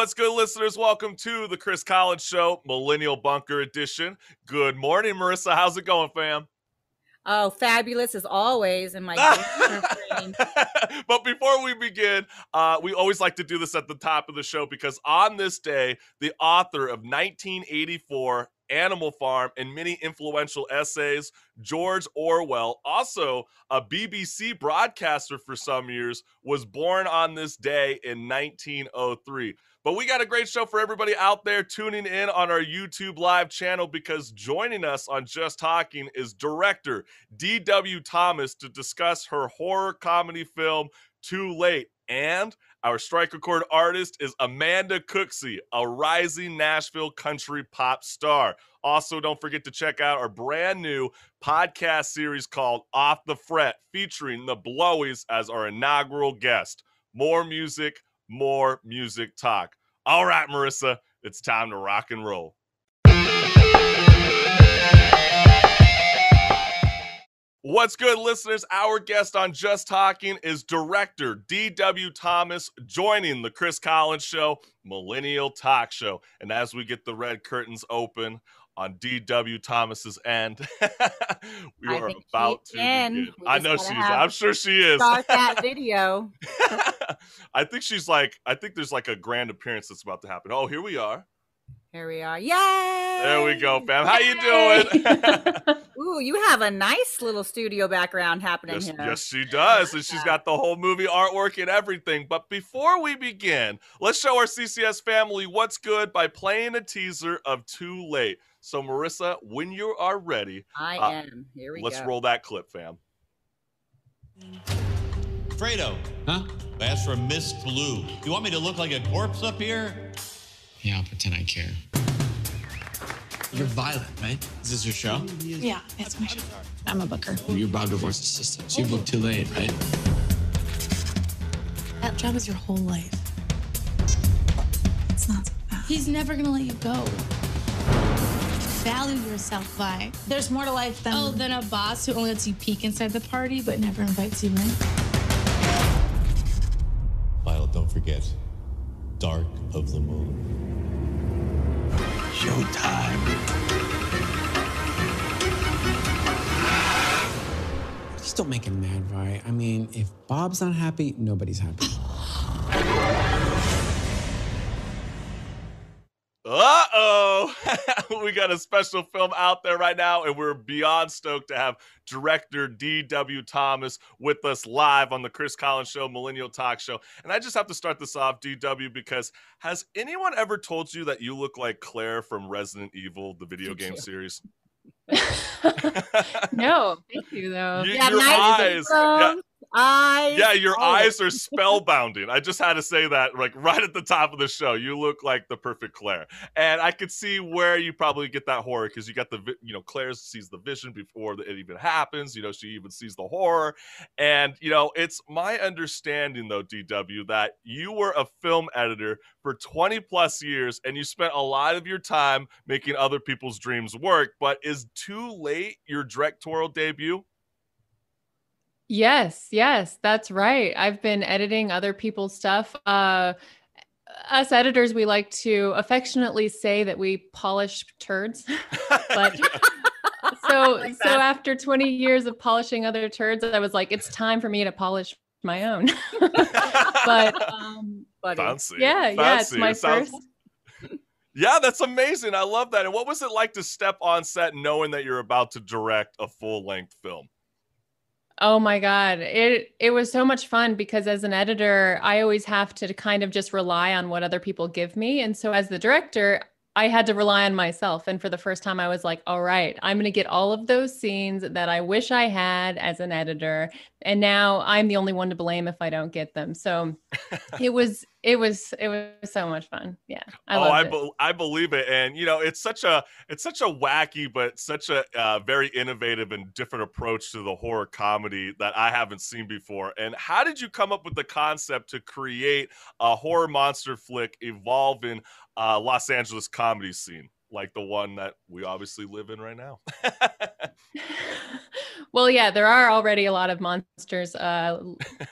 What's good, listeners? Welcome to the Chris Collins Show, Millennial Bunker Edition. Good morning, Marissa. How's it going, fam? Oh, fabulous as always in my But before we begin, uh, we always like to do this at the top of the show because on this day, the author of 1984 Animal Farm, and many influential essays. George Orwell, also a BBC broadcaster for some years, was born on this day in 1903. But we got a great show for everybody out there tuning in on our YouTube live channel because joining us on Just Talking is director D.W. Thomas to discuss her horror comedy film Too Late. And our strike record artist is Amanda Cooksey, a rising Nashville country pop star. Also, don't forget to check out our brand new podcast series called Off the Fret, featuring the Blowies as our inaugural guest. More music, more music talk. All right, Marissa, it's time to rock and roll. What's good, listeners? Our guest on Just Talking is director D.W. Thomas, joining the Chris Collins Show, Millennial Talk Show. And as we get the red curtains open on D.W. Thomas's end, we I are about to. Begin. I know she's. I'm sure she is. Start that video. I think she's like. I think there's like a grand appearance that's about to happen. Oh, here we are. Here we are. Yay! There we go, fam. How you doing? Ooh, you have a nice little studio background happening yes, here. Yes, she does. And she's got the whole movie artwork and everything. But before we begin, let's show our CCS family what's good by playing a teaser of Too Late. So, Marissa, when you are ready, I uh, am. Here we let's go. roll that clip, fam. Fredo. Huh? I asked for a mist blue. You want me to look like a corpse up here? Yeah, I'll pretend I care. You're Violet, right? Is this your show? Yeah, it's my show. I'm a booker. You're Bob DeVore's assistant. So you booked too late, right? That job is your whole life. It's not so bad. He's never gonna let you go. Value yourself, Vi. There's more to life than oh, than a boss who only lets you peek inside the party but never invites you in. Violet, don't forget. Dark of the Moon. Showtime. Just don't make him mad, right? I mean, if Bob's not happy, nobody's happy. Uh oh, we got a special film out there right now, and we're beyond stoked to have director D.W. Thomas with us live on the Chris Collins Show, Millennial Talk Show. And I just have to start this off, D.W., because has anyone ever told you that you look like Claire from Resident Evil, the video game series? no, thank you though. You, your eyes, yeah, eyes. Yeah, your oh. eyes are spellbounding. I just had to say that, like right at the top of the show. You look like the perfect Claire, and I could see where you probably get that horror because you got the, you know, Claire sees the vision before it even happens. You know, she even sees the horror, and you know, it's my understanding though, DW, that you were a film editor for 20 plus years, and you spent a lot of your time making other people's dreams work. But is too late your directorial debut? Yes, yes, that's right. I've been editing other people's stuff. Uh, us editors, we like to affectionately say that we polish turds. but so like so after 20 years of polishing other turds, I was like, it's time for me to polish my own. but um, Fancy. yeah, Fancy. yeah, it's my It sounds- first. Yeah, that's amazing. I love that. And what was it like to step on set knowing that you're about to direct a full length film? Oh my god. It it was so much fun because as an editor, I always have to kind of just rely on what other people give me. And so as the director, I had to rely on myself. And for the first time, I was like, all right, I'm going to get all of those scenes that I wish I had as an editor. And now I'm the only one to blame if I don't get them. So it was, it was, it was so much fun. Yeah. I oh, I, be- I believe it. And, you know, it's such a, it's such a wacky, but such a uh, very innovative and different approach to the horror comedy that I haven't seen before. And how did you come up with the concept to create a horror monster flick evolving uh, Los Angeles comedy scene? Like the one that we obviously live in right now. well, yeah, there are already a lot of monsters, uh,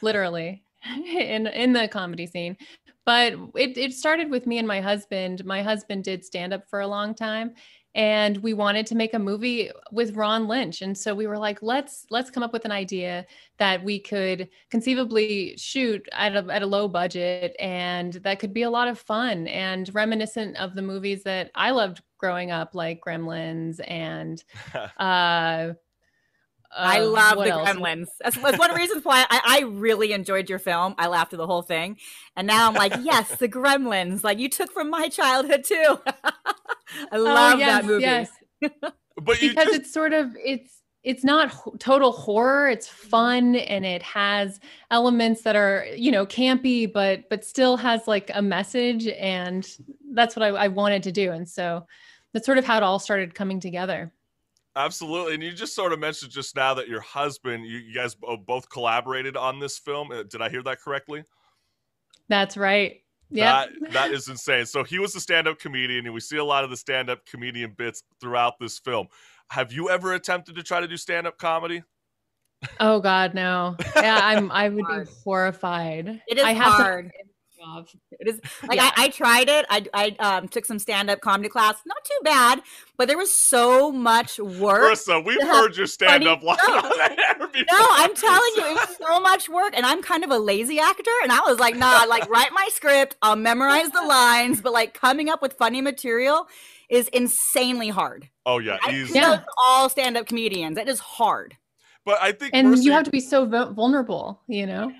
literally in in the comedy scene. but it, it started with me and my husband. My husband did stand up for a long time and we wanted to make a movie with Ron Lynch and so we were like let's let's come up with an idea that we could conceivably shoot at a, at a low budget and that could be a lot of fun and reminiscent of the movies that I loved growing up like Gremlins and uh I um, love the else? Gremlins. That's, that's one of the reasons why I, I really enjoyed your film. I laughed at the whole thing, and now I'm like, yes, the Gremlins. Like you took from my childhood too. I love oh, yes, that movie. Yes. but you because just, it's sort of it's it's not ho- total horror it's fun and it has elements that are you know campy but but still has like a message and that's what I, I wanted to do and so that's sort of how it all started coming together Absolutely. And you just sort of mentioned just now that your husband, you, you guys both collaborated on this film. Uh, Did I hear that correctly? that's right yeah That, that is insane. So he was a stand up comedian, and we see a lot of the stand up comedian bits throughout this film. Have you ever attempted to try to do stand up comedy? oh god no yeah i'm i would be horrified It is I have to- hard. It is like Yeah. I, I tried it. I I um, took some stand up comedy class. Not too bad, but there was so much work. Marissa, we've heard your stand up funny line on the. No, I'm telling you, it was so much work, and I'm kind of a lazy actor, and I was like, nah, like write my script, I'll memorize the lines, but like coming up with funny material is insanely hard. Oh, yeah. I Easy. Yeah. kudos to all stand-up comedians. It is hard. But I think and Marissa, you have to be so vulnerable you know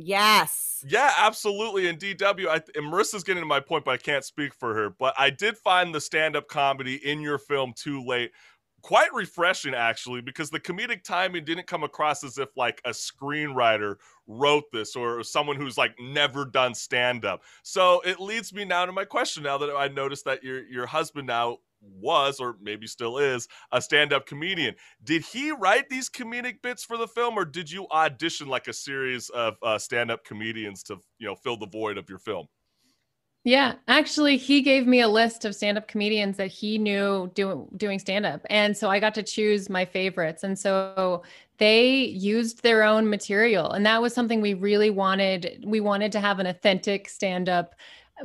Yes. Yeah, absolutely. And DW, I, and Marissa's getting to my point, but I can't speak for her. But I did find the stand up comedy in your film too late quite refreshing, actually, because the comedic timing didn't come across as if like a screenwriter wrote this or someone who's like never done stand up. So it leads me now to my question now that I noticed that your, your husband now was or maybe still is a stand-up comedian did he write these comedic bits for the film or did you audition like a series of uh, stand-up comedians to you know fill the void of your film Yeah, actually, he gave me a list of stand-up comedians that he knew doing doing stand-up, and so I got to choose my favorites. And so they used their own material, and that was something we really wanted. We wanted to have an authentic stand-up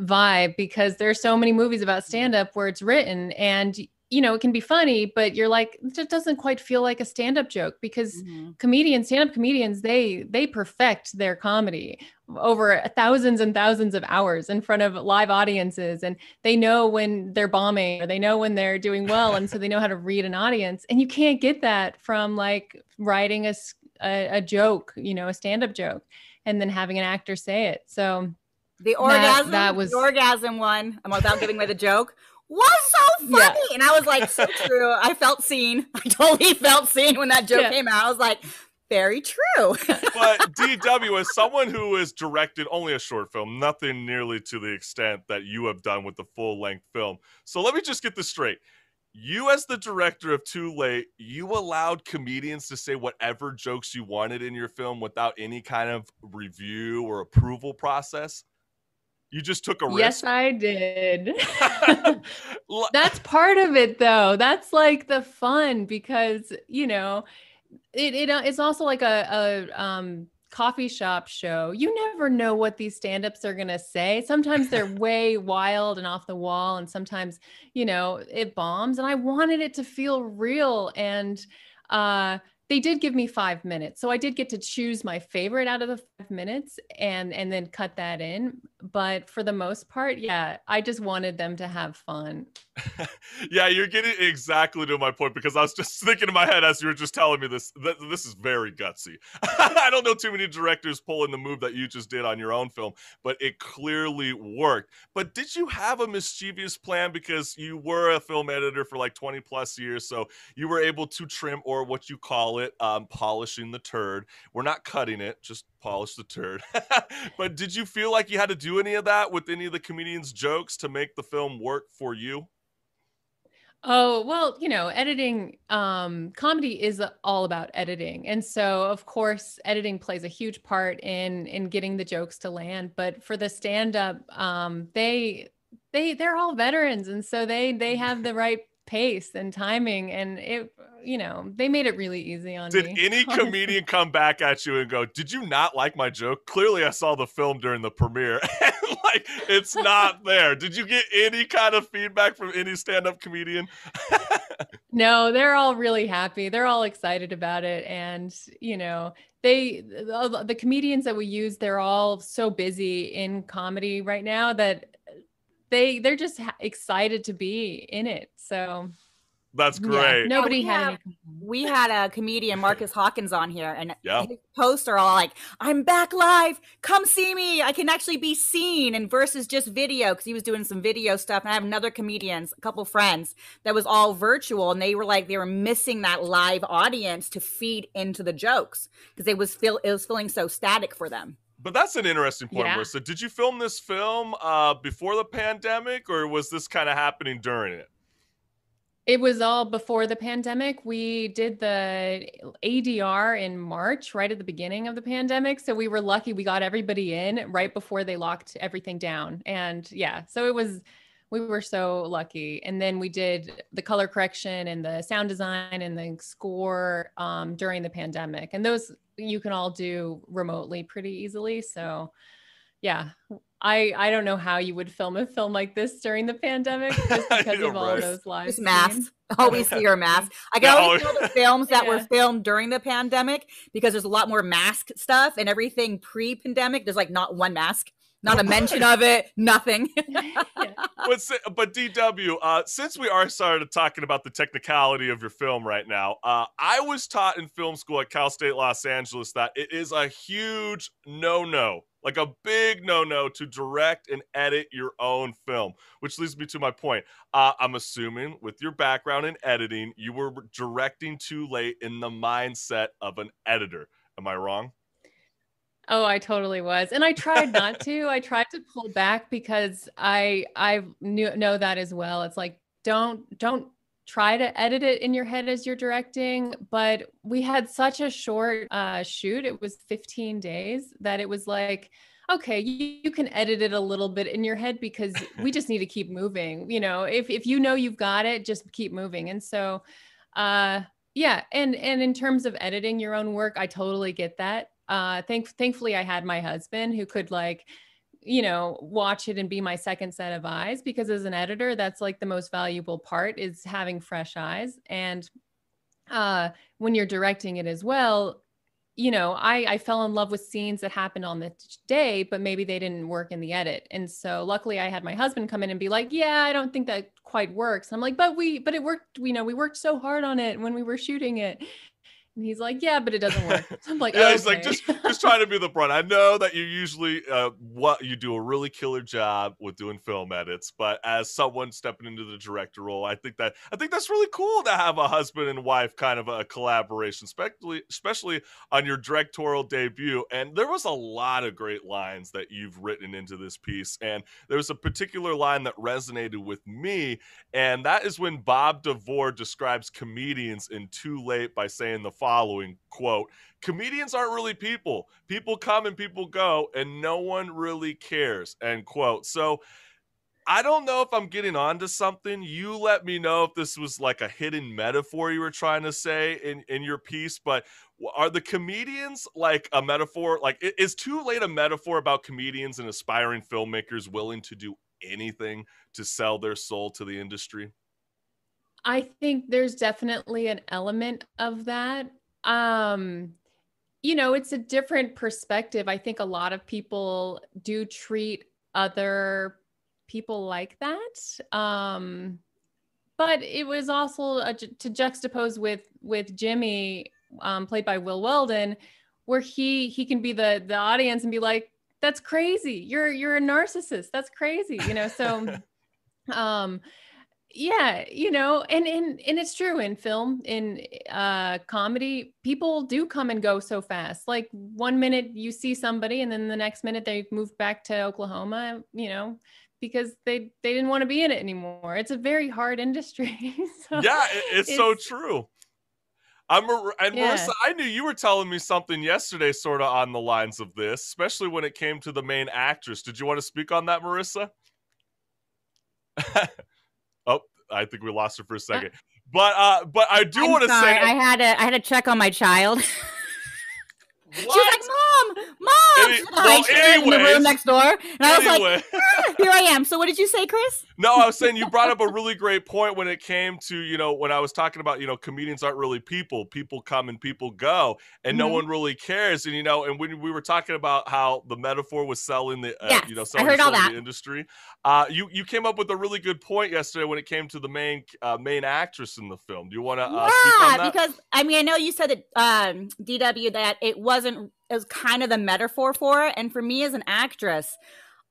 vibe because there's so many movies about stand-up where it's written and you know it can be funny but you're like it just doesn't quite feel like a stand-up joke because Mhm. comedians stand-up comedians they they perfect their comedy over thousands and thousands of hours in front of live audiences and they know when they're bombing or they know when they're doing well and so they know how to read an audience and you can't get that from like writing a a joke you know a stand-up joke and then having an actor say it so The orgasm, that was- the orgasm one. I'm without giving away the joke. Was so Yeah. funny, and I was like, so true. I felt seen. I totally felt seen when that joke Yeah. came out. I was like, very true. but dw as someone who has directed only a short film nothing nearly to the extent that you have done with the full-length film so let me just get this straight you as the director of too late you allowed comedians to say whatever jokes you wanted in your film without any kind of review or approval process you just took a risk. yes i did. That's part of it though. That's like the fun because you know it, it uh, it's also like a, a um coffee shop show. You never know what these stand-ups are going to say. Sometimes they're way wild and off the wall and sometimes you know it bombs and i wanted it to feel real and uh they did give me five minutes. So i did get to choose my favorite out of the five minutes and and then cut that in but for the most part yeah i just wanted them to have fun yeah, you're getting exactly to my point because I was just thinking in my head as you were just telling me this. That this is very gutsy. I don't know too many directors pulling the move that you just did on your own film, but it clearly worked. But did you have a mischievous plan because you were a film editor for like 20 plus years, so you were able to trim or what you call it, um, polishing the turd. We're not cutting it, just polish the turd. but did you feel like you had to do any of that with any of the comedians' jokes to make the film work for you? Oh, well, you know, editing, um, comedy is all about editing. And so, of course, editing plays a huge part in in getting the jokes to land. But for the stand-up, um, they they they're all veterans and so they they have the right pace and timing and it you know they made it really easy on did me Did any comedian come back at you and go did you not like my joke? Clearly i saw the film during the premiere. Like it's not there. Did you get any kind of feedback from any stand-up comedian? No they're all really happy. They're all excited about it and you know they the, the comedians that we use they're all so busy in comedy right now that they they're just excited to be in it. So that's great. Yeah, nobody yeah, had have. We had a comedian, Marcus Hawkins, on here, and yeah. his posts are all like, "I'm back live. Come see me. I can actually be seen." And versus just video, because he was doing some video stuff. And I have another comedians, a couple friends, that was all virtual, and they were like, they were missing that live audience to feed into the jokes because it was feel it was feeling so static for them. But that's an interesting point, yeah. Marissa. Did you film this film uh, before the pandemic, or was this kind of happening during it? It was all before the pandemic. We did the ADR in March, right at the beginning of the pandemic. So we were lucky we got everybody in right before they locked everything down. And yeah, so it was we were so lucky. And then we did the color correction and the sound design and the score um, during the pandemic. And those you can all do remotely pretty easily. So yeah, I I don't know how you would film a film like this during the pandemic just because of all right. those live Just masks. Always see your mask. I can always tell the films that yeah. were filmed during the pandemic because there's a lot more mask stuff and everything pre-pandemic. There's like not one mask not a mention of it, nothing. but, but DW, uh, since we are started talking about the technicality of your film right now, uh, I was taught in film school at Cal State Los Angeles that it is a huge no no, like a big no no to direct and edit your own film, which leads me to my point. Uh, I'm assuming with your background in editing, you were directing too late in the mindset of an editor. Am I wrong? Oh, I totally was. And I tried not to. I tried to pull back because I I knew know that as well. It's like don't don't try to edit it in your head as you're directing, but we had such a short uh shoot. It was 15 days that it was like okay, you, you can edit it a little bit in your head because we just need to keep moving. You know, if if you know you've got it, just keep moving. And so uh yeah, and and in terms of editing your own work, I totally get that uh thank thankfully i had my husband who could like you know watch it and be my second set of eyes because as an editor that's like the most valuable part is having fresh eyes. And uh when you're directing it as well you know i i fell in love with scenes that happened on the day but maybe they didn't work in the edit. And so luckily i had my husband come in and be like yeah i don't think that quite works. I'm like but we but it worked you know we worked so hard on it when we were shooting it and he's like, "Yeah, but it doesn't work." So I'm like, "Yeah." He's like, "Just, just trying to be the brunt." I know that you usually, uh, what you do a really killer job with doing film edits, but as someone stepping into the director role, I think that I think that's really cool to have a husband and wife kind of a collaboration, especially especially on your directorial debut. And there was a lot of great lines that you've written into this piece, and there was a particular line that resonated with me, and that is when Bob DeVore describes comedians in Too Late by saying the following quote comedians aren't really people people come and people go and no one really cares end quote so I don't know if I'm getting onto something. You let me know if this was like a hidden metaphor you were trying to say in, in your piece, but are the comedians like a metaphor? Like, is too late a metaphor about comedians and aspiring filmmakers willing to do anything to sell their soul to the industry? I think there's definitely an element of that. Um, you know, it's a different perspective. I think a lot of people do treat other people like that. Um, but it was also a, to juxtapose with with Jimmy, um, played by Will Weldon, where he he can be the the audience and be like, "That's crazy. You're you're a narcissist. That's crazy." You know, so. um yeah you know and and and it's true in film in uh comedy people do come and go so fast like one minute you see somebody and then the next minute they've moved back to oklahoma you know because they they didn't want to be in it anymore it's a very hard industry so yeah it's, it's, so true I'm a, and yeah. Marissa, I knew you were telling me something yesterday, sort of on the lines of this, especially when it came to the main actress. Did you want to speak on that, Marissa? I think we lost her for a second. But uh, but I do want to say I had to I had to check on my child. She was like, "Mom, mom!" Any- well, hiding in the room next door, and I was like, "Ah, "Here I am." So, what did you say, Chris? No, I was saying you brought up a really great point when it came to, you know, when I was talking about, you know, comedians aren't really people. People come and people go, and no Mhm. one really cares. And, you know, and when we were talking about how the metaphor was selling the, uh, Yes, you know, I selling, selling that. the industry, uh, you, you came up with a really good point yesterday when it came to the main, uh, main actress in the film. Do you want to uh, yeah, because I mean, I know you said that um, DW that it wasn't. Was kind of the metaphor for it, and for me as an actress,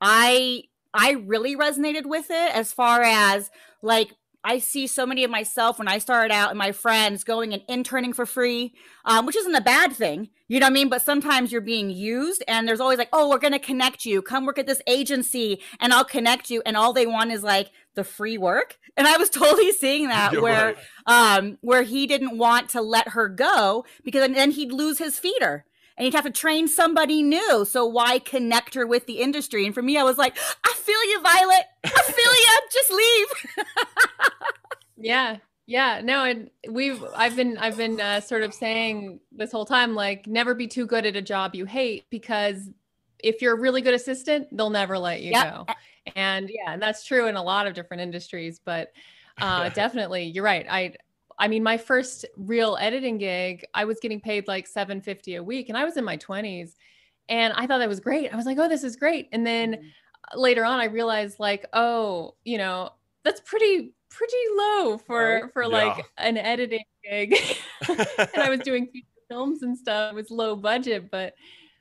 I I really resonated with it as far as like I see so many of myself when I started out and my friends going and interning for free, um, which isn't a bad thing, you know what I mean? But sometimes you're being used, and there's always like, oh, we're gonna connect you. Come work at this agency, and I'll connect you. And all they want is like the free work. And I was totally seeing that You're where right. um, where he didn't want to let her go because then he'd lose his feeder and you'd have to train somebody new. So why connect her with the industry? And for me, I was like, I feel you, Violet. I feel you. Just leave. Yeah. Yeah. No, and we've I've been I've been uh, sort of saying this whole time like never be too good at a job you hate because if you're a really good assistant, they'll never let you Yep. go. And yeah, and that's true in a lot of different industries, but uh definitely you're right. I I mean my first real editing gig, I was getting paid like 750 a week and I was in my 20s and I thought that was great. I was like, "Oh, this is great." And then later on I realized like, "Oh, you know, that's pretty pretty low for for Yeah. like an editing gig." and I was doing films and stuff. It was low budget, but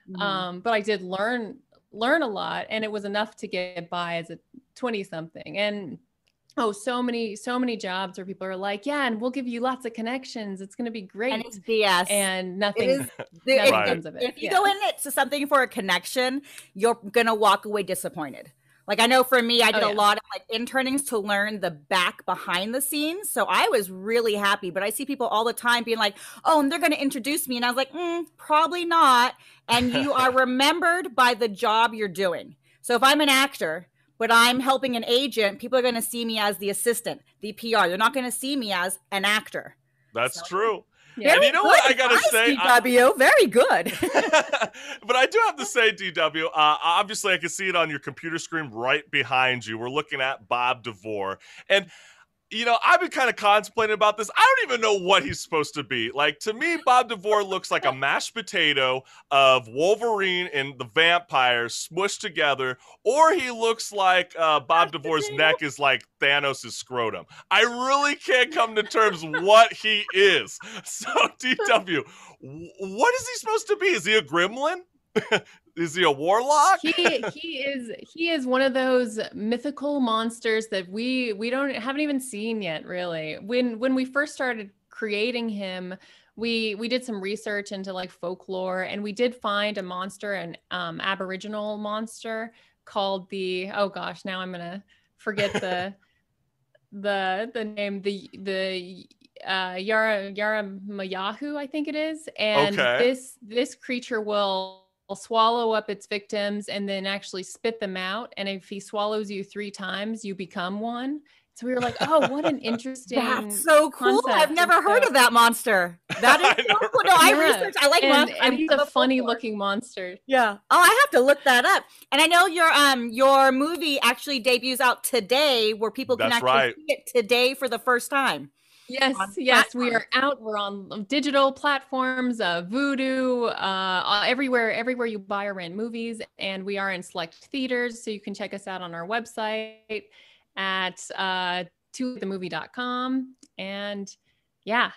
Mm-hmm. um but I did learn learn a lot and it was enough to get by as a 20 something. And oh, so many so many jobs where people are like, "Yeah, and we'll give you lots of connections. It's going to be great." and it's BS. and nothing is, the- nothing if, Right. comes of it. if you Yeah. go in it to something for a connection, you're gonna walk away disappointed. Like I know for me, I did Oh, a lot of like internings to learn the back behind the scenes. So I was really happy. But I see people all the time being like, "Oh, and they're gonna introduce me," and I was like, mm, "Probably not." And you are remembered by the job you're doing. So if I'm an actor. But I'm helping an agent. People are going to see me as the assistant, the PR. They're not going to see me as an actor. That's So- true. Yeah. And you know what I gotta advice, say? I- DW, very good. but I do have to say, DW, uh, obviously I can see it on your computer screen right behind you. We're looking at Bob DeVore. And, you know, I've been kind of contemplating about this. I don't even know what he's supposed to be. Like, to me, Bob DeVore looks like a mashed potato of Wolverine and the vampires smushed together, or he looks like uh, Bob DeVore's neck is like Thanos' scrotum. I really can't come to terms what he is. So, DW, what is he supposed to be? Is he a gremlin? is he a warlock? he he is he is one of those mythical monsters that we we don't haven't even seen yet really when when we first started creating him we we did some research into like folklore and we did find a monster an um aboriginal monster called the oh gosh now i'm gonna forget the the the name the the uh yara yara mayahu i think it is and Okay. this this creature will swallow up its victims and then actually spit them out and if he swallows you three times you become one so we were like oh what an interesting That's so cool. I've never And heard of that monster. That I is so cool. No, I Yeah. researched. I like and, monsters. and he's a funny folklore. looking monster Yeah. Oh, I have to look that up. And I know your um your movie actually debuts out today, where people can That's actually right. see it today for the first time. Yes, yes, we are out. We're on digital platforms, uh, Vudu, uh, everywhere, everywhere you buy or rent movies, and we are in select theaters. So you can check us out on our website at uh, tothemovie.com. And yeah,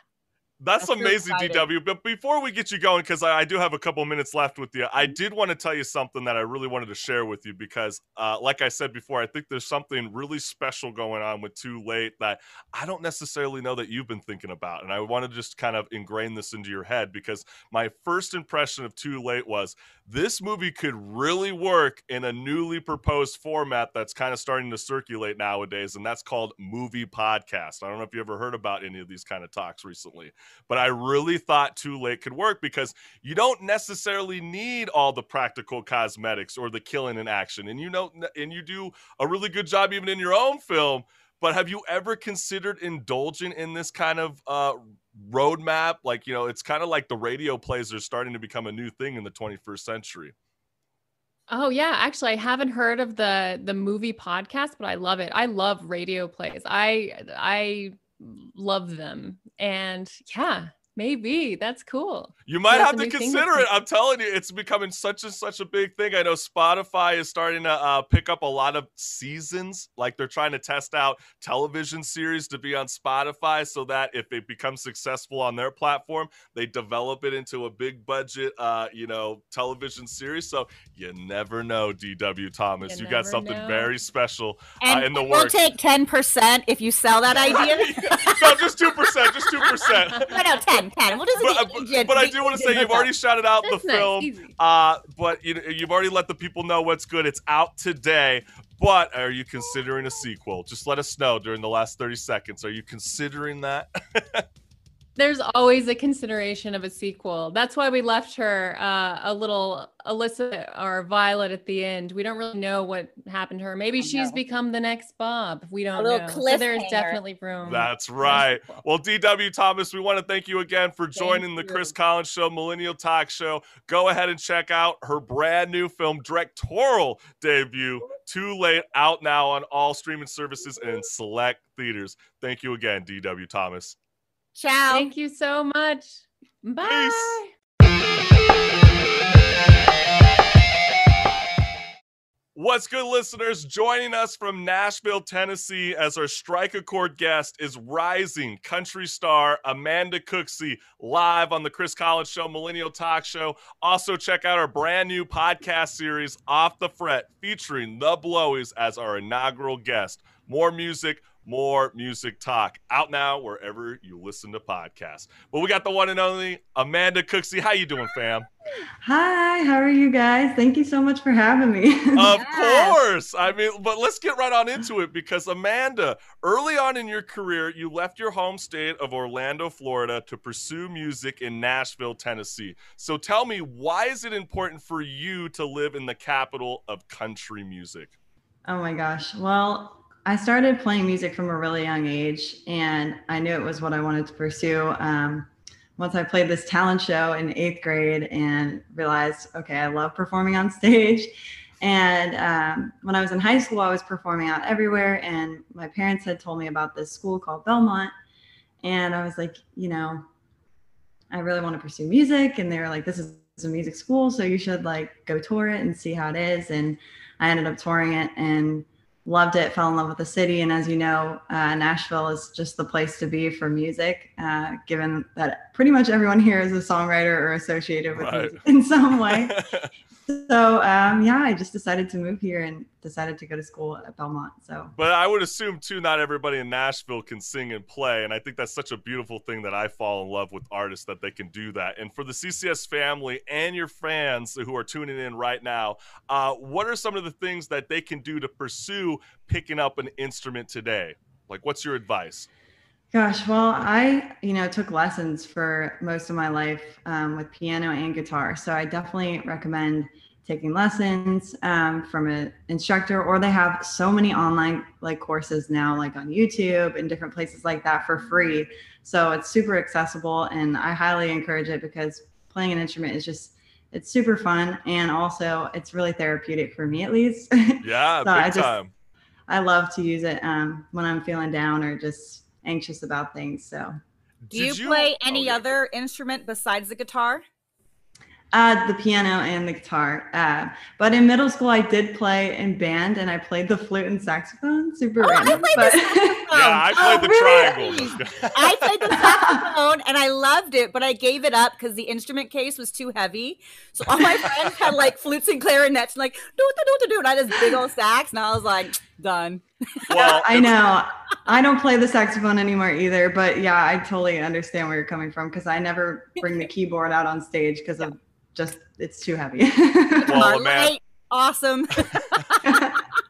That's, so amazing, exciting. DW. But before we get you going, because I, I do have a couple minutes left with you, I did want to tell you something that I really wanted to share with you because, uh, like I said before, I think there's something really special going on with Too Late that I don't necessarily know that you've been thinking about. And I want to just kind of ingrain this into your head because my first impression of Too Late was this movie could really work in a newly proposed format that's kind of starting to circulate nowadays, and that's called movie podcast. I don't know if you ever heard about any of these kind of talks recently but I really thought Too Late could work because you don't necessarily need all the practical cosmetics or the killing in action, and you know, and you do a really good job even in your own film. but have you ever considered indulging in this kind of uh, roadmap? Like, you know, it's kind of like the radio plays are starting to become a new thing in the 21st century. Oh yeah, actually I haven't heard of the the movie podcast, but I love it. I love radio plays. I I love them. And yeah, Maybe that's cool. You might have to consider it. I'm telling you, it's becoming such a such a big thing. I know Spotify is starting to uh, pick up a lot of seasons. Like they're trying to test out television series to be on Spotify, so that if it becomes successful on their platform, they develop it into a big budget, uh, you know, television series. So you never know, DW Thomas. You, you got something know. very special uh, in the we'll works. We'll take ten percent if you sell that idea. no, just two percent. Just two percent. no, no, ten. What is it? But, but, but I do want to say you've already shouted out That's the nice, film, easy. uh, but you, you've already let the people know what's good. It's out today. But are you considering a sequel? Just let us know during the last 30 seconds. Are you considering that? there's always a consideration of a sequel. That's why we left her uh, a little Alyssa or Violet at the end. We don't really know what happened to her. Maybe she's become the next Bob. We don't know. So there's definitely room. That's right. Well, DW Thomas, we want to thank you again for joining the Chris Collins Show, Millennial Talk Show. Go ahead and check out her brand new film directorial debut. Too late, out now on all streaming services and select theaters. Thank you again, DW Thomas. Ciao. Thank you so much. Bye. What's good, listeners? Joining us from Nashville, Tennessee, as our Strike Accord guest is rising country star Amanda Cooksey, live on the Chris Collins Show, Millennial Talk Show. Also, check out our brand new podcast series, Off the Fret, featuring the Blowies as our inaugural guest. More music, more music talk out now wherever you listen to podcasts. But we got the one and only Amanda Cooksey. How you doing, fam? Hi, how are you guys? Thank you so much for having me. of course. I mean, but let's get right on into it because Amanda, early on in your career, you left your home state of Orlando, Florida to pursue music in Nashville, Tennessee. So tell me, why is it important for you to live in the capital of country music? Oh my gosh. Well, I started playing music from a really young age, and I knew it was what I wanted to pursue. Um, once I played this talent show in eighth grade and realized, okay, I love performing on stage. And um, when I was in high school, I was performing out everywhere. And my parents had told me about this school called Belmont. And I was like, you know, I really want to pursue music. And they were like, this is a music school. So you should like go tour it and see how it is. And I ended up touring it. And loved it, fell in love with the city. And as you know, uh, Nashville is just the place to be for music, uh, given that pretty much everyone here is a songwriter or associated with right. music in some way. so um, yeah, I just decided to move here and decided to go to school at Belmont. So, but I would assume too, not everybody in Nashville can sing and play, and I think that's such a beautiful thing that I fall in love with artists that they can do that. And for the CCS family and your fans who are tuning in right now, uh, what are some of the things that they can do to pursue picking up an instrument today? Like, what's your advice? Gosh, well, I, you know, took lessons for most of my life um, with piano and guitar. So I definitely recommend taking lessons um, from an instructor, or they have so many online like courses now, like on YouTube and different places like that for free. So it's super accessible, and I highly encourage it because playing an instrument is just it's super fun and also it's really therapeutic for me at least. Yeah, so big I just, time. I love to use it um, when I'm feeling down or just anxious about things. So, do you, you, play any oh, yeah. other instrument besides the guitar? Uh, the piano and the guitar. Uh, but in middle school, I did play in band and I played the flute and saxophone. Super oh, random. I but... yeah, I played oh, the really? triangle. I played the saxophone and I loved it, but I gave it up because the instrument case was too heavy. So all my friends had like flutes and clarinets and like, do, do, do, do, and I had this big old sax. And I was like, done. Well, I know. I don't play the saxophone anymore either, but yeah, I totally understand where you're coming from because I never bring the keyboard out on stage because of just it's too heavy. well, man. Awesome.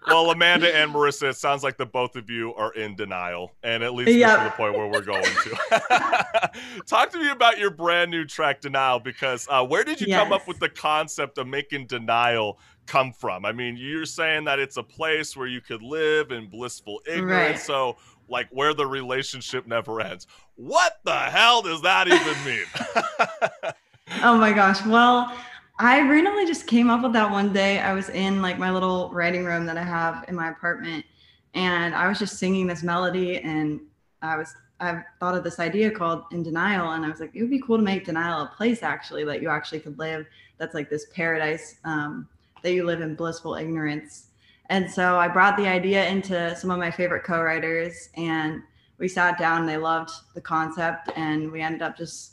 well, Amanda and Marissa, it sounds like the both of you are in denial, and it leads yep. me to the point where we're going to. Talk to me about your brand new track, Denial, because uh, where did you yes. come up with the concept of making Denial come from? I mean, you're saying that it's a place where you could live in blissful ignorance. Right. So, like, where the relationship never ends. What the hell does that even mean? oh my gosh. Well, I randomly just came up with that one day. I was in like my little writing room that I have in my apartment, and I was just singing this melody, and I was I thought of this idea called In Denial, and I was like, it would be cool to make Denial a place actually that you actually could live. That's like this paradise um, that you live in blissful ignorance. And so I brought the idea into some of my favorite co-writers, and we sat down. They loved the concept, and we ended up just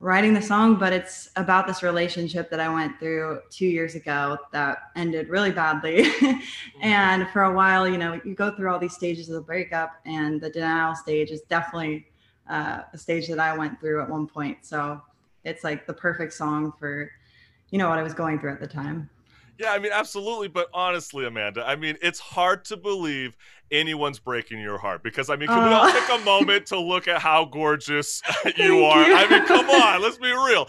writing the song, but it's about this relationship that I went through two years ago that ended really badly. and for a while, you know, you go through all these stages of the breakup, and the denial stage is definitely uh, a stage that I went through at one point. So it's like the perfect song for, you know, what I was going through at the time. Yeah, I mean, absolutely. But honestly, Amanda, I mean, it's hard to believe anyone's breaking your heart because, I mean, can uh, we all take a moment to look at how gorgeous you are? You. I mean, come on, let's be real.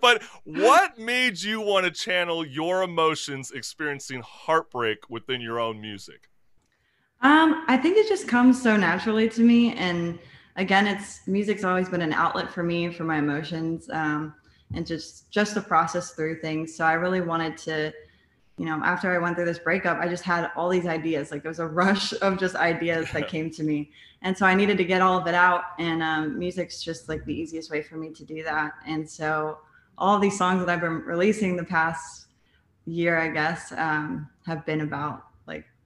but what made you want to channel your emotions experiencing heartbreak within your own music? Um, I think it just comes so naturally to me. And again, it's music's always been an outlet for me for my emotions um, and just just to process through things. So I really wanted to you know, after I went through this breakup, I just had all these ideas. Like there was a rush of just ideas that came to me. And so I needed to get all of it out. And um, music's just like the easiest way for me to do that. And so all these songs that I've been releasing the past year, I guess, um, have been about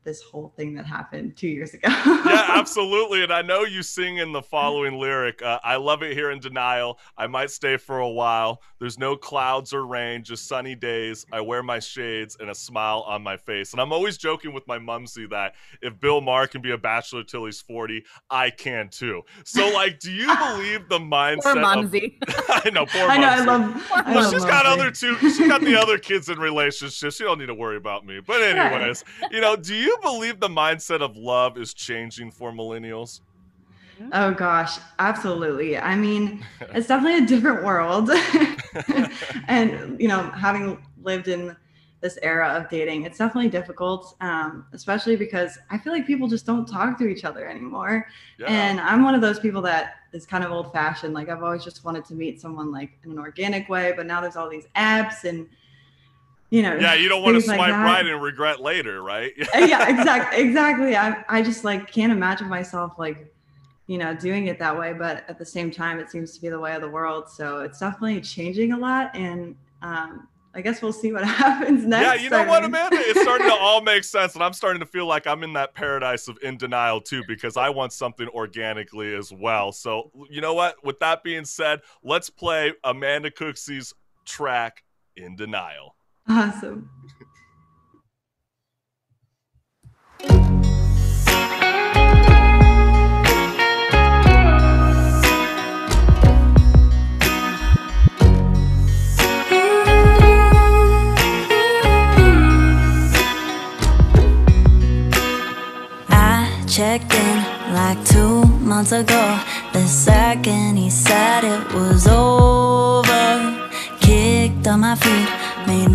this whole thing that happened two years ago. yeah, absolutely. And I know you sing in the following lyric uh, I love it here in denial. I might stay for a while. There's no clouds or rain, just sunny days. I wear my shades and a smile on my face. And I'm always joking with my mumsy that if Bill Maher can be a bachelor till he's 40, I can too. So, like, do you believe the mindset? Poor mumsy. Of, I know, poor I know, I love. I she's got other two. She's got the other kids in relationships. She don't need to worry about me. But anyways, you know, do you you believe the mindset of love is changing for millennials? Oh gosh, absolutely. I mean, it's definitely a different world. and, you know, having lived in this era of dating, it's definitely difficult, um, especially because I feel like people just don't talk to each other anymore. Yeah. And I'm one of those people that is kind of old fashioned. Like, I've always just wanted to meet someone like in an organic way, but now there's all these apps and you know yeah you don't want to swipe like right and regret later right uh, yeah exactly exactly I, I just like can't imagine myself like you know doing it that way but at the same time it seems to be the way of the world so it's definitely changing a lot and um, I guess we'll see what happens next. Yeah, you know what, Amanda? It's starting to all make sense. And I'm starting to feel like I'm in that paradise of in denial too, because I want something organically as well. So, you know what? With that being said, let's play Amanda Cooksey's track in denial. Awesome. I checked in like two months ago. The second he said it was over, kicked on my feet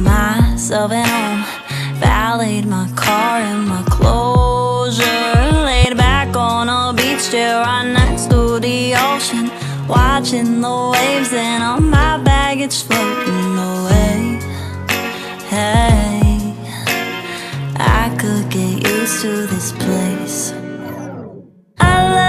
myself at home Valeted my car and my closure. Laid back on a beach chair right next to the ocean. Watching the waves and all my baggage floating away. Hey, I could get used to this place. I love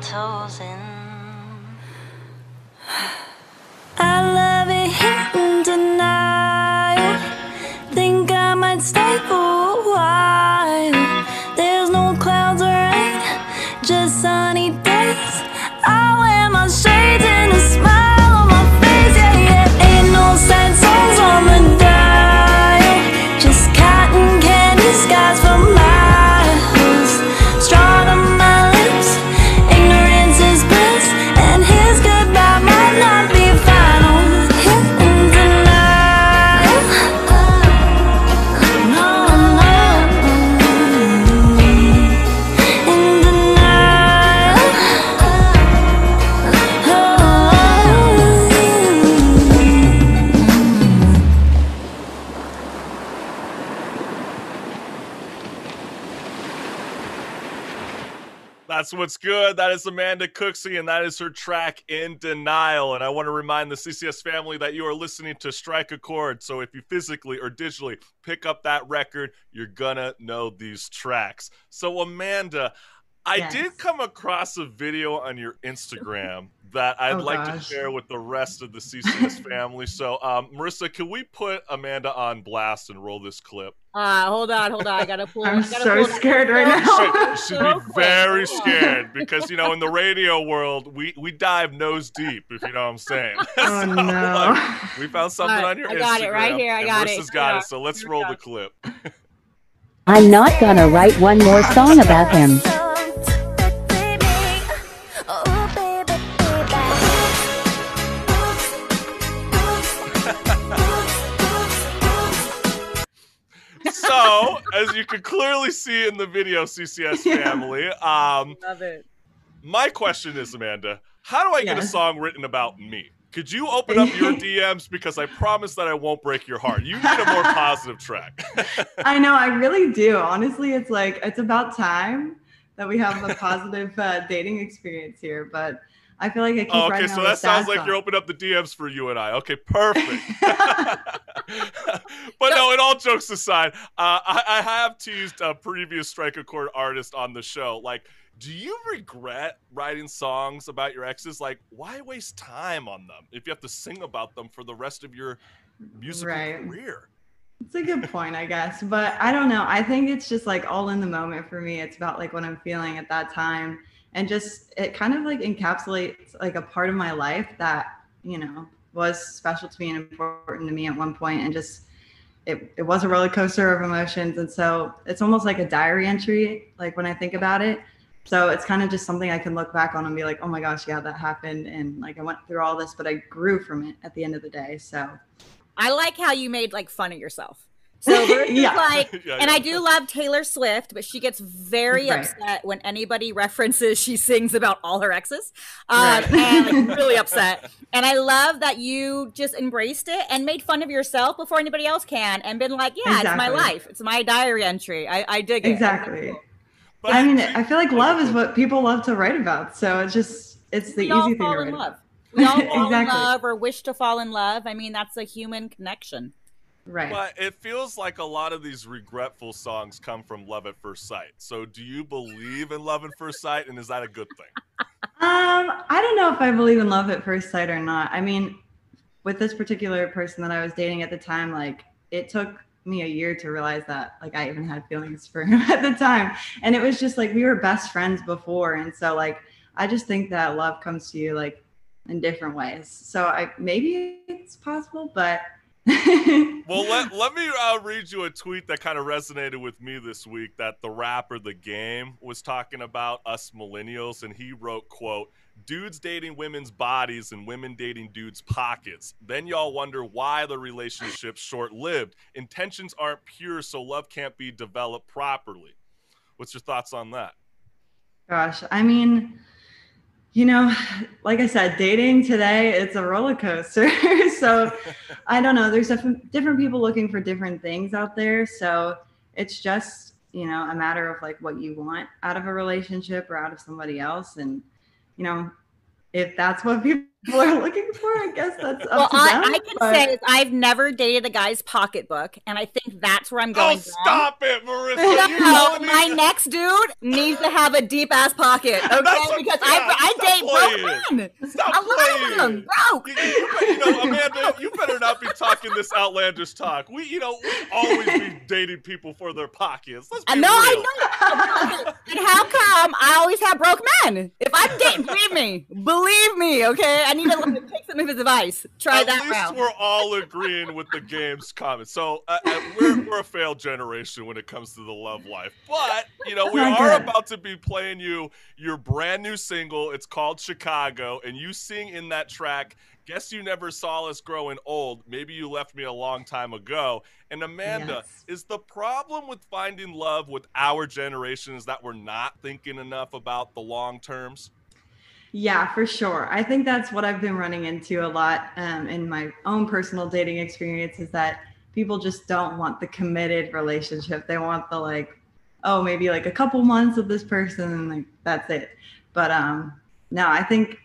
digging what's good. That is Amanda Cooksey, and that is her track In Denial. And I want to remind the CCS family that you are listening to Strike a Chord. So if you physically or digitally pick up that record, you're going to know these tracks. So, Amanda, I Yes. did come across a video on your Instagram that I'd Oh, like to share with the rest of the CCS family. So, um, Marissa, can we put Amanda on blast and roll this clip? Uh, hold on, hold on. I gotta pull. I'm I gotta so pull that- scared right now. quick, should, should so be quick. very scared because you know in the radio world we we dive nose deep if you know what I'm saying. Oh So, no. like, we found something Alright, on your I Instagram. got it right here, I and got it. Marissa's got it. So let's roll the clip. I'm not gonna write one more song about him. As you can clearly see in the video, CCS Yeah. family, um, Love it. my question is, Amanda, how do I get a song written about me? Could you open up your DMs because I promise that I won't break your heart. You need a more positive track. I know, I really do. Honestly, it's like it's about time that we have a positive uh, dating experience here. But I feel like I keep Oh, okay, so that sounds like you're opening up the DMs for you and I. Okay, perfect. but no, it all jokes aside, uh, I, I have teased a previous Strike a Chord artist on the show. Like, do you regret writing songs about your exes? Like, why waste time on them if you have to sing about them for the rest of your musical Right. career? It's a good point, I guess. But I don't know. I think it's just like all in the moment for me. It's about like what I'm feeling at that time. And just it kind of like encapsulates like a part of my life that, you know, was special to me and important to me at one point and just it, it was a roller coaster of emotions. And so it's almost like a diary entry, like when I think about it. So it's kind of just something I can look back on and be like, oh my gosh, yeah, that happened. And like I went through all this, but I grew from it at the end of the day. So I like how you made like fun of yourself. So Yeah. like, Yeah, and yeah. I do love Taylor Swift, but she gets very Right. upset when anybody references she sings about all her exes, um, Right. and like, really upset. And I love that you just embraced it and made fun of yourself before anybody else can, and been like, "Yeah, it's my life. It's my diary entry. I, I dig it." Exactly. But I mean, do- I feel like love is what people love to write about. So it's just, it's the we easy thing to fall write in about. love. We all fall in love or wish to fall in love. I mean, that's a human connection. Right. But it feels like a lot of these regretful songs come from love at first sight. So, do you believe in love at first sight, and is that a good thing? Um, I don't know if I believe in love at first sight or not. I mean, with this particular person that I was dating at the time, like it took me a year to realize that like I even had feelings for him at the time. And it was just like we were best friends before. And so like I just think that love comes to you like in different ways. So I maybe it's possible, but well, let, let me uh, read you a tweet that kind of resonated with me this week that the rapper The Game was talking about us millennials, and he wrote, quote, dudes dating women's bodies and women dating dudes' pockets. Then y'all wonder why the relationship's short lived. Intentions aren't pure, so love can't be developed properly. What's your thoughts on that? Gosh, I mean, you know, like I said, dating today, it's a roller coaster. so I don't know. There's different people looking for different things out there. So it's just, you know, a matter of like what you want out of a relationship or out of somebody else. And, you know, if that's what people are looking for, I guess that's up well, to I, them. I can but... say I've never dated a guy's pocketbook, and I think that's where I'm oh, going. Oh, stop it, Marissa! no, my me. next dude needs to have a deep ass pocket, okay? because I, I date broke men. Stop a playing. lot them broke. You, you, you, know, Amanda, you better not be talking this outlandish talk. We, you know, we always be dating people for their pockets. Let's uh, be no, real. I know. and how come I always have broke men? If I'm dating, believe me, believe me, okay? I need to take some of his advice. Try At that least route. we're all agreeing with the game's comments. So uh, uh, we're, we're a failed generation when it comes to the love life. But, you know, we are about to be playing you your brand new single. It's called Chicago. And you sing in that track, Guess You Never Saw Us Growing Old. Maybe you left me a long time ago. And Amanda, yes. is the problem with finding love with our generation is that we're not thinking enough about the long terms? Yeah, for sure. I think that's what I've been running into a lot um, in my own personal dating experience is that people just don't want the committed relationship. They want the like, oh, maybe like a couple months of this person and like that's it. But um, no, I think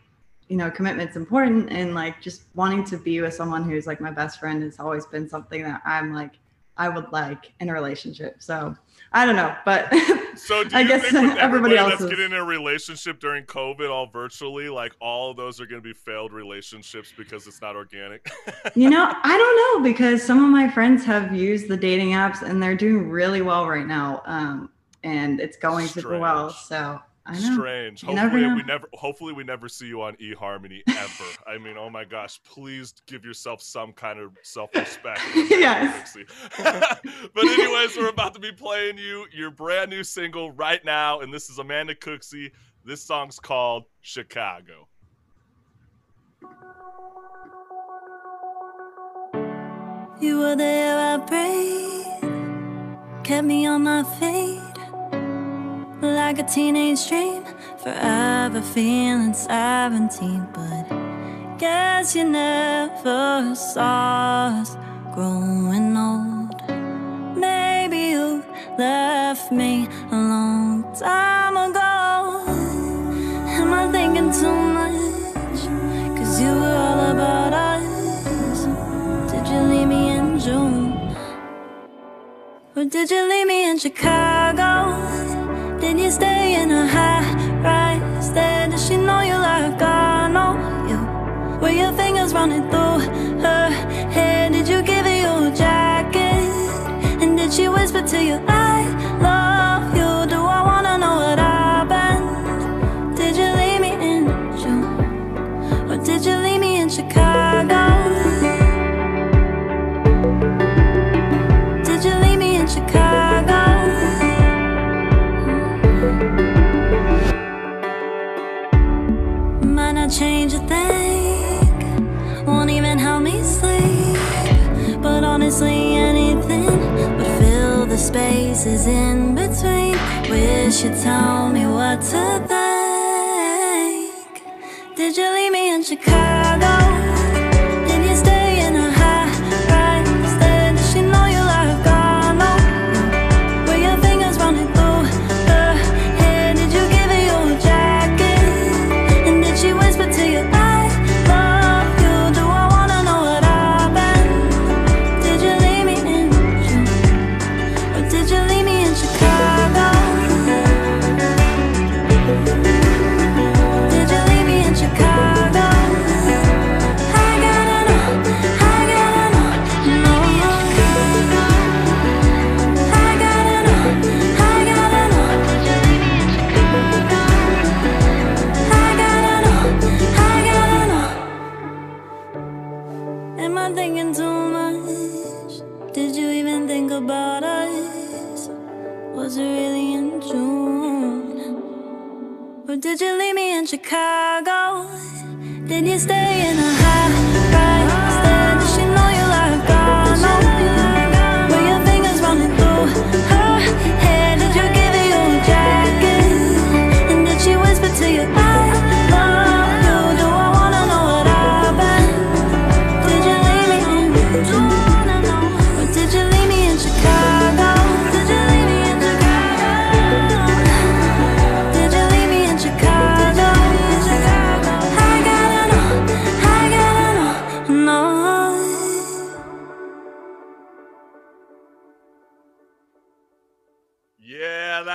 you know commitment's important and like just wanting to be with someone who's like my best friend has always been something that I'm like I would like in a relationship. So I don't know, but so I guess everybody, everybody else that's is... getting in a relationship during COVID, all virtually, like all of those are going to be failed relationships because it's not organic. you know, I don't know because some of my friends have used the dating apps and they're doing really well right now, um, and it's going Strange. super well. So strange. You hopefully never we never hopefully we never see you on eHarmony ever. I mean, oh my gosh, please give yourself some kind of self-respect. yes. but anyways, we're about to be playing you your brand new single right now, and this is Amanda Cooksey. This song's called Chicago. You were there, I prayed, kept me on my feet like a teenage dream, forever feeling 17. But guess you never saw us growing old. Maybe you left me a long time ago. Am I thinking too much? Cause you were all about us. Did you leave me in June? Or did you leave me in Chicago? Did you stay in a high rise there? Does she know you like I know you? Were your fingers running through her hair? Did you give her your jacket? And did she whisper to you, I love spaces in between. Wish you'd tell me what to think. Did you leave me in Chicago?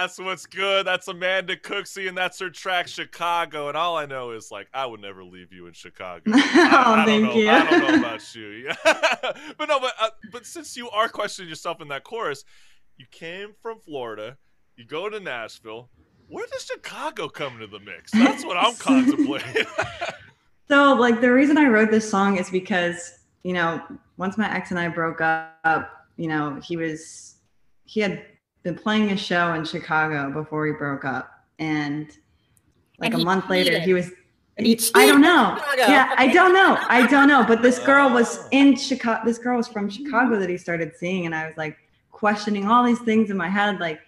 That's what's good. That's Amanda Cooksey, and that's her track Chicago. And all I know is like I would never leave you in Chicago. I, Oh, I don't thank know, you. I don't know about you. Yeah. but no, but uh, but since you are questioning yourself in that chorus, you came from Florida, you go to Nashville. Where does Chicago come into the mix? That's what I'm contemplating. So, like, the reason I wrote this song is because, you know, once my ex and I broke up, you know, he was, he had been playing a show in Chicago before we broke up. And like And a he month later, he was, And he I don't know. Chicago. Yeah, I don't know. I don't know. But this girl was oh. in Chicago. This girl was from Chicago that he started seeing. And I was like questioning all these things in my head. Like,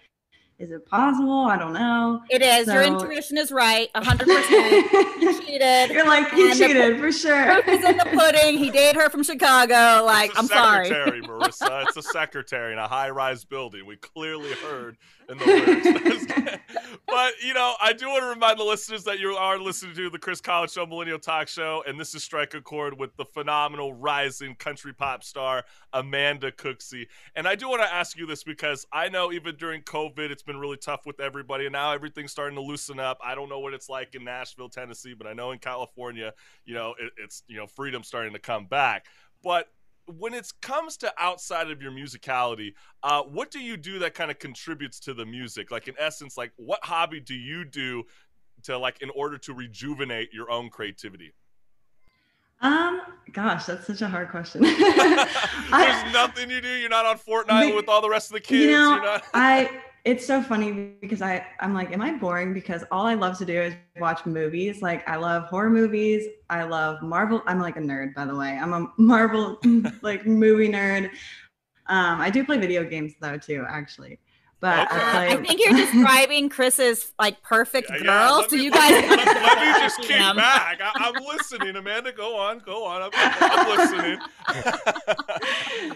is it possible? I don't know. It is. Your intuition is right. 100%. he cheated. You're like, he And the cheated for sure. proof is in the pudding. He dated her from Chicago. Like, It's a I'm sorry. secretary, Marissa. It's a secretary in a high-rise building. We clearly heard in the lyrics. but you know, I do want to remind the listeners that you are listening to the Chris Collins Show Millennial Talk Show, and this is Strike a Chord with the phenomenal rising country pop star Amanda Cooksey. And I do want to ask you this because I know even during COVID, it's been really tough with everybody, and now everything's starting to loosen up. I don't know what it's like in Nashville, Tennessee, but I know in California, you know, it, it's you know, freedom starting to come back. But when it comes to outside of your musicality, uh, what do you do that kind of contributes to the music? Like in essence, like what hobby do you do to like in order to rejuvenate your own creativity? Um, gosh, that's such a hard question. There's I, nothing you do. You're not on Fortnite Be- with all the rest of the kids. you know, You're not. I it's so funny because I I'm like, am I boring? Because all I love to do is watch movies. Like I love horror movies. I love Marvel. I'm like a nerd, by the way. I'm a Marvel like movie nerd. Um, I do play video games though too, actually. But Okay. I. I think you're describing Chris's like perfect Yeah, girl. yeah, so me- you guys let, let- let me just see kick them. back. I, I'm listening, Amanda. Go on, go on. I'm, I'm listening.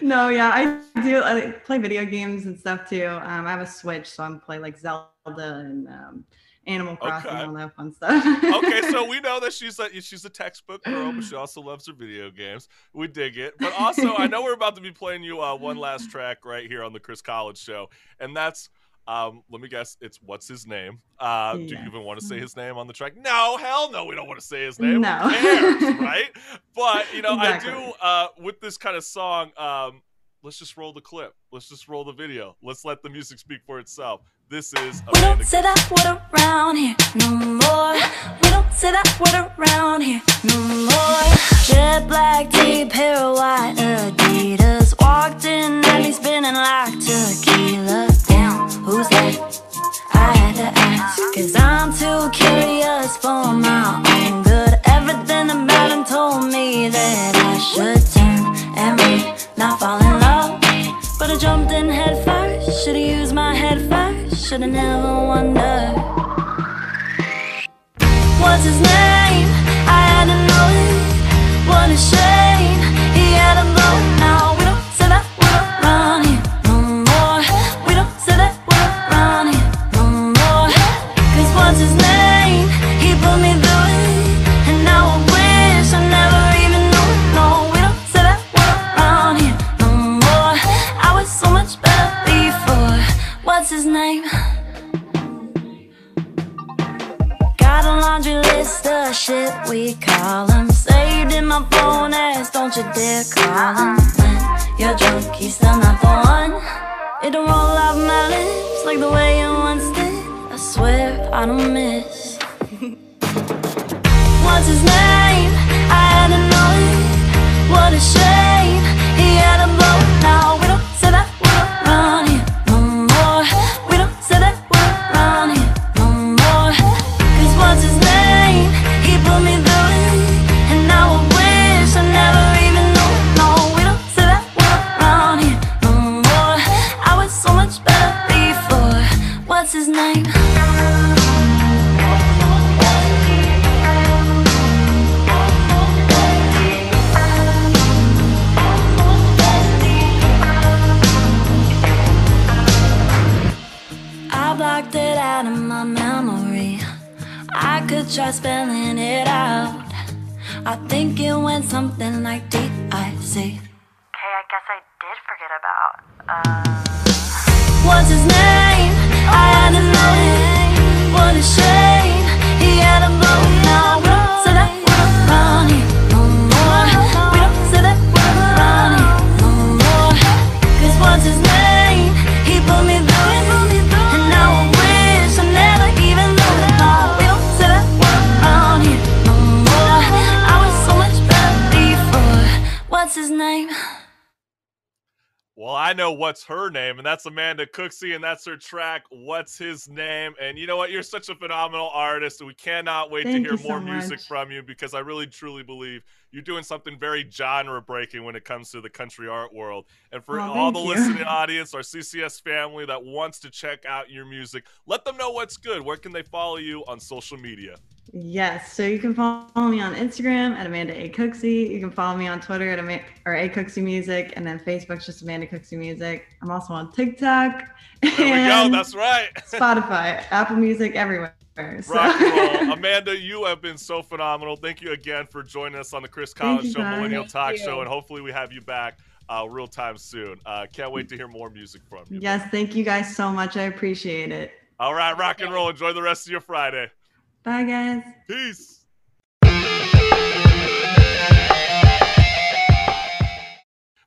no, yeah, I do. I play video games and stuff too. Um, I have a Switch, so I'm play like Zelda and um, Animal Crossing Okay. and all that fun stuff. okay, so we know that she's a she's a textbook girl, but she also loves her video games. We dig it. But also, I know we're about to be playing you uh, one last track right here on the Chris Collins Show, and that's um, let me guess, it's what's his name? Uh, Do you even want to say his name on the track? No, hell no, we don't want to say his name. No. Cares, right? But you know, Exactly. I do uh, with this kind of song. Um, let's just roll the clip. Let's just roll the video. Let's let the music speak for itself. This is We don't say that word around here no more. We don't say that word around here no more. Jet black tee, pair of white Adidas. Walked in and he's spinning like tequila. Should've never wondered. What's his name? I had to know it. What a shame. He had a Uh-uh. don't. When you're drunk, he's still not the one. It don't roll off my lips like the way once did. I swear I don't miss. What's his name? I to know it. What a shame. What's her name, and that's Amanda Cooksey, and that's her track, What's His Name? And you know what? You're such a phenomenal artist, and we cannot wait Thank to hear more so music much. from you because I really truly believe you're doing something very genre breaking when it comes to the country art world. And for all the you. listening audience, our CCS family that wants to check out your music, let them know what's good. Where can they follow you on social media? Yes. So you can follow me on Instagram at Amanda A Cooksey. You can follow me on Twitter at Ama- or A Cooksey Music, and then Facebook's just Amanda Cooksey Music. I'm also on TikTok. There we go. That's right. Spotify, Apple Music, everywhere. So- Rock and roll. Amanda, you have been so phenomenal. Thank you again for joining us on the Chris Collins Show guys. Millennial Thank Talk you. Show, and hopefully we have you back uh, real time soon. Uh, can't wait to hear more music from you. yes. Thank you guys so much. I appreciate it. All right, rock and roll. Enjoy the rest of your Friday. Bye, guys. Peace.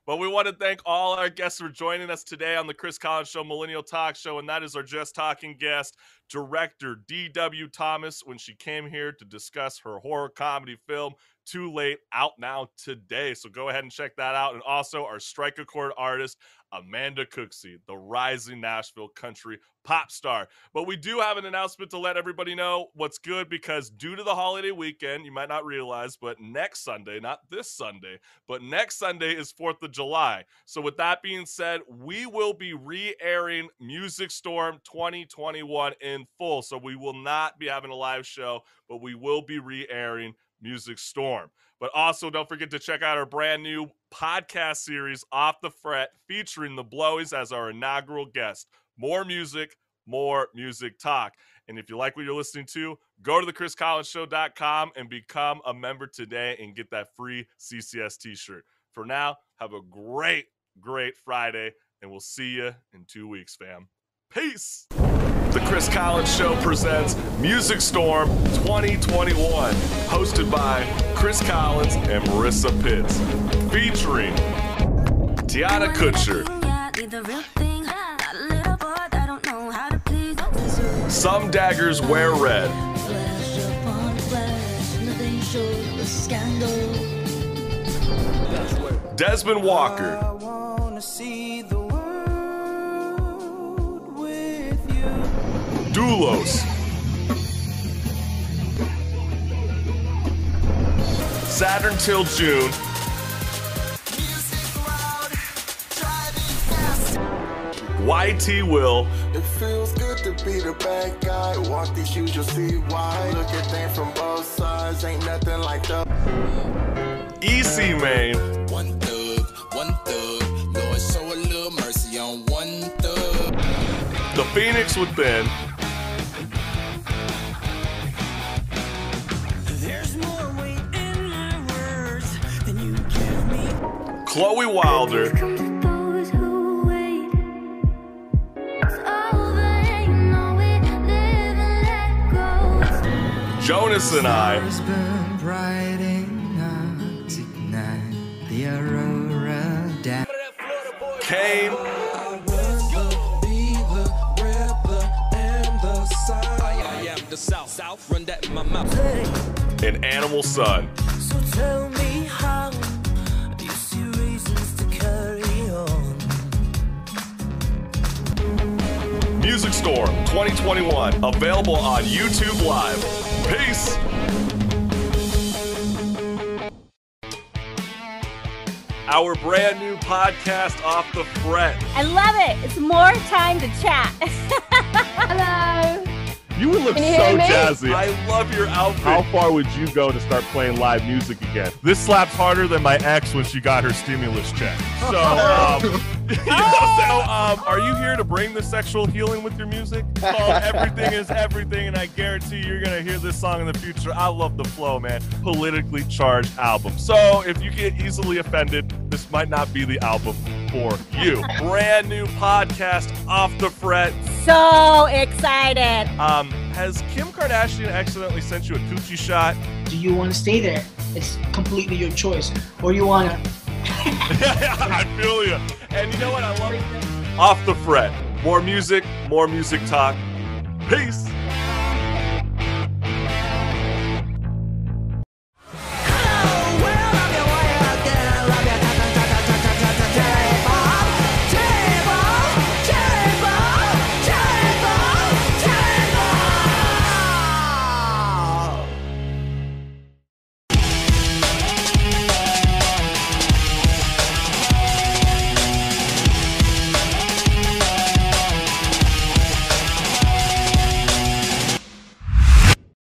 But we want to thank all our guests for joining us today on the Chris Collins Show Millennial Talk Show. And that is our just talking guest, director D.W. Thomas, when she came here to discuss her horror comedy film, Too Late, out now today. So go ahead and check that out. And also our Strike a Chord artist, Amanda Cooksey, the rising Nashville country pop star. But we do have an announcement to let everybody know what's good because due to the holiday weekend, you might not realize, but next Sunday, not this Sunday, but next Sunday is 4th of July. So, with that being said, we will be re airing Music Storm 2021 in full. So, we will not be having a live show, but we will be re airing Music Storm. But also, don't forget to check out our brand new podcast series, Off the Fret, featuring the Blowies as our inaugural guest. More music, more music talk. And if you like what you're listening to, go to the thechriscollinsshow.com and become a member today and get that free CCS t shirt. For now, have a great, great Friday, and we'll see you in two weeks, fam. Peace. The Chris Collins Show presents Music Storm 2021, hosted by Chris Collins and Marissa Pitts, featuring Tiana Kutcher, Some Daggers Wear Red, Desmond Walker, Doulos, Saturn Till June, YT Will, It feels good to be the bad guy. Walk these shoes, you'll see why. Look at things from both sides, ain't nothing like the. EC Main, One thug, one thug. Lord, show a little mercy on one thug. The Phoenix Within, Chloe Wilder, Jonas and I, burn bright enough to ignite the aurora down. Kane, I am the South, South, run that in my mouth. and Animal Sun. So Storm 2021, available on YouTube Live. Peace. Our brand new podcast, Off the Fret. I love it. It's more time to chat. Hello. You would look you so jazzy. I love your outfit. How far would you go to start playing live music again? This slaps harder than my ex when she got her stimulus check. So, um, you know, so um, are you here to bring the sexual healing with your music? Called Everything is Everything, and I guarantee you're going to hear this song in the future. I love the flow, man. Politically charged album. So, if you get easily offended, this might not be the album for you. Brand new podcast, Off the Fret. So excited. Um, has Kim Kardashian accidentally sent you a coochie shot? Do you want to stay there? It's completely your choice. Or you want to. I feel you. And you know what? I love Off the Fret. More music, more music talk. Peace.